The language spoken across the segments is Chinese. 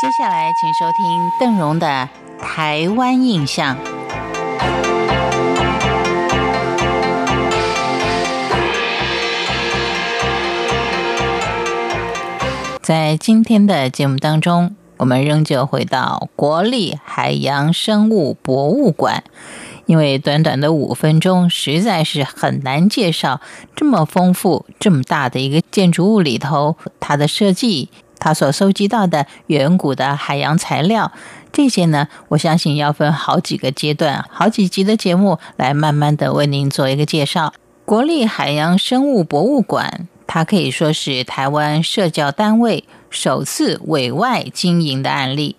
接下来，请收听邓荣的《台湾印象》。在今天的节目当中，我们仍旧回到国立海洋生物博物馆，因为短短的五分钟实在是很难介绍这么丰富、这么大的一个建筑物里头它的设计。他所收集到的远古的海洋材料，这些呢，我相信要分好几个阶段、好几集的节目来慢慢的为您做一个介绍。国立海洋生物博物馆，它可以说是台湾社教单位首次委外经营的案例。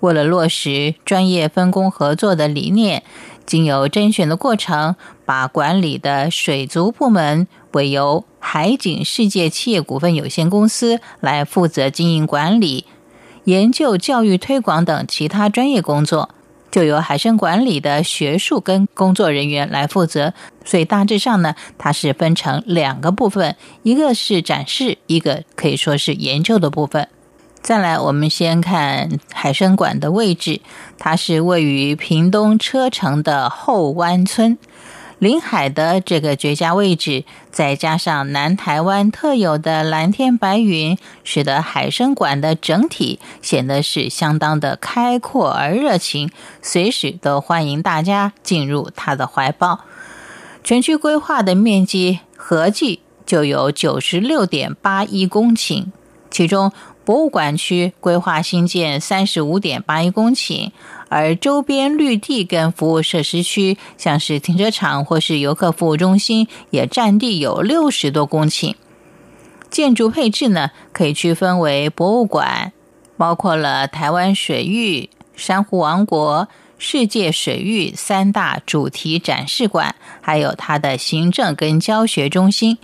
为了落实专业分工合作的理念，经由甄选的过程，把管理的水族部门委由海景世界企业股份有限公司来负责经营管理、研究、教育推广等其他专业工作，就由海参管理的学术跟工作人员来负责。所以大致上呢，它是分成两个部分，一个是展示，一个可以说是研究的部分。再来，我们先看海参馆的位置，它是位于屏东车城的后湾村，临海的这个绝佳位置，再加上南台湾特有的蓝天白云，使得海生馆的整体显得是相当的开阔而热情，随时都欢迎大家进入他的怀抱。全区规划的面积合计就有九十六点八一公顷，其中。博物馆区规划新建三十五点八一公顷，而周边绿地跟服务设施区，像是停车场或是游客服务中心，也占地有六十多公顷。建筑配置呢，可以区分为博物馆，包括了台湾水域、珊瑚王国、世界水域三大主题展示馆，还有它的行政跟教学中心。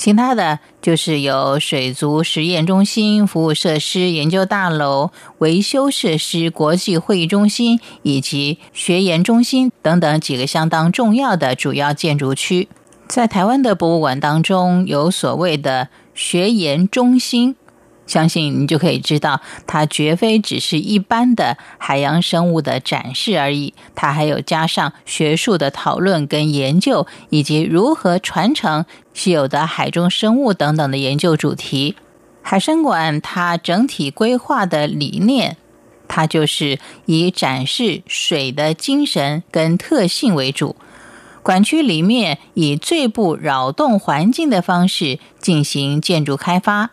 其他的就是有水族实验中心、服务设施、研究大楼、维修设施、国际会议中心以及学研中心等等几个相当重要的主要建筑区。在台湾的博物馆当中，有所谓的学研中心。相信你就可以知道，它绝非只是一般的海洋生物的展示而已，它还有加上学术的讨论跟研究，以及如何传承稀有的海中生物等等的研究主题。海生馆它整体规划的理念，它就是以展示水的精神跟特性为主，馆区里面以最不扰动环境的方式进行建筑开发。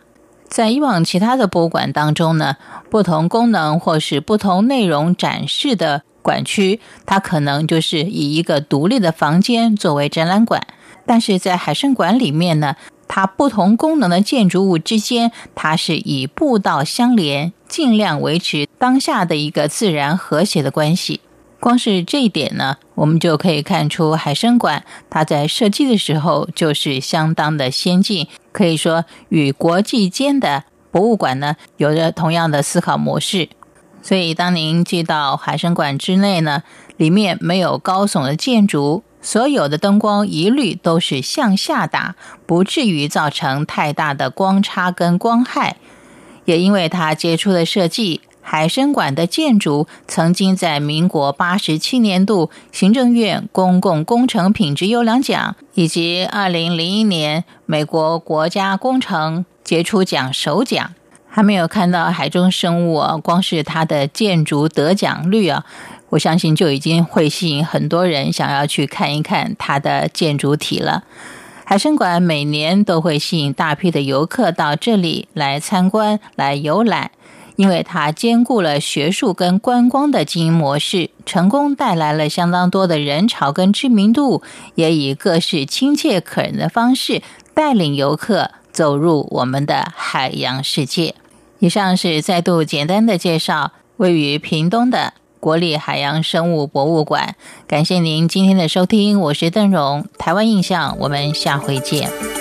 在以往其他的博物馆当中呢，不同功能或是不同内容展示的馆区，它可能就是以一个独立的房间作为展览馆。但是在海生馆里面呢，它不同功能的建筑物之间，它是以步道相连，尽量维持当下的一个自然和谐的关系。光是这一点呢，我们就可以看出海生馆它在设计的时候就是相当的先进，可以说与国际间的博物馆呢有着同样的思考模式。所以，当您进到海生馆之内呢，里面没有高耸的建筑，所有的灯光一律都是向下打，不至于造成太大的光差跟光害。也因为它杰出的设计。海参馆的建筑曾经在民国八十七年度行政院公共工程品质优良奖以及二零零一年美国国家工程杰出奖首奖。还没有看到海中生物啊，光是它的建筑得奖率啊，我相信就已经会吸引很多人想要去看一看它的建筑体了。海参馆每年都会吸引大批的游客到这里来参观、来游览。因为它兼顾了学术跟观光的经营模式，成功带来了相当多的人潮跟知名度，也以各式亲切可人的方式带领游客走入我们的海洋世界。以上是再度简单的介绍位于屏东的国立海洋生物博物馆。感谢您今天的收听，我是邓荣，台湾印象，我们下回见。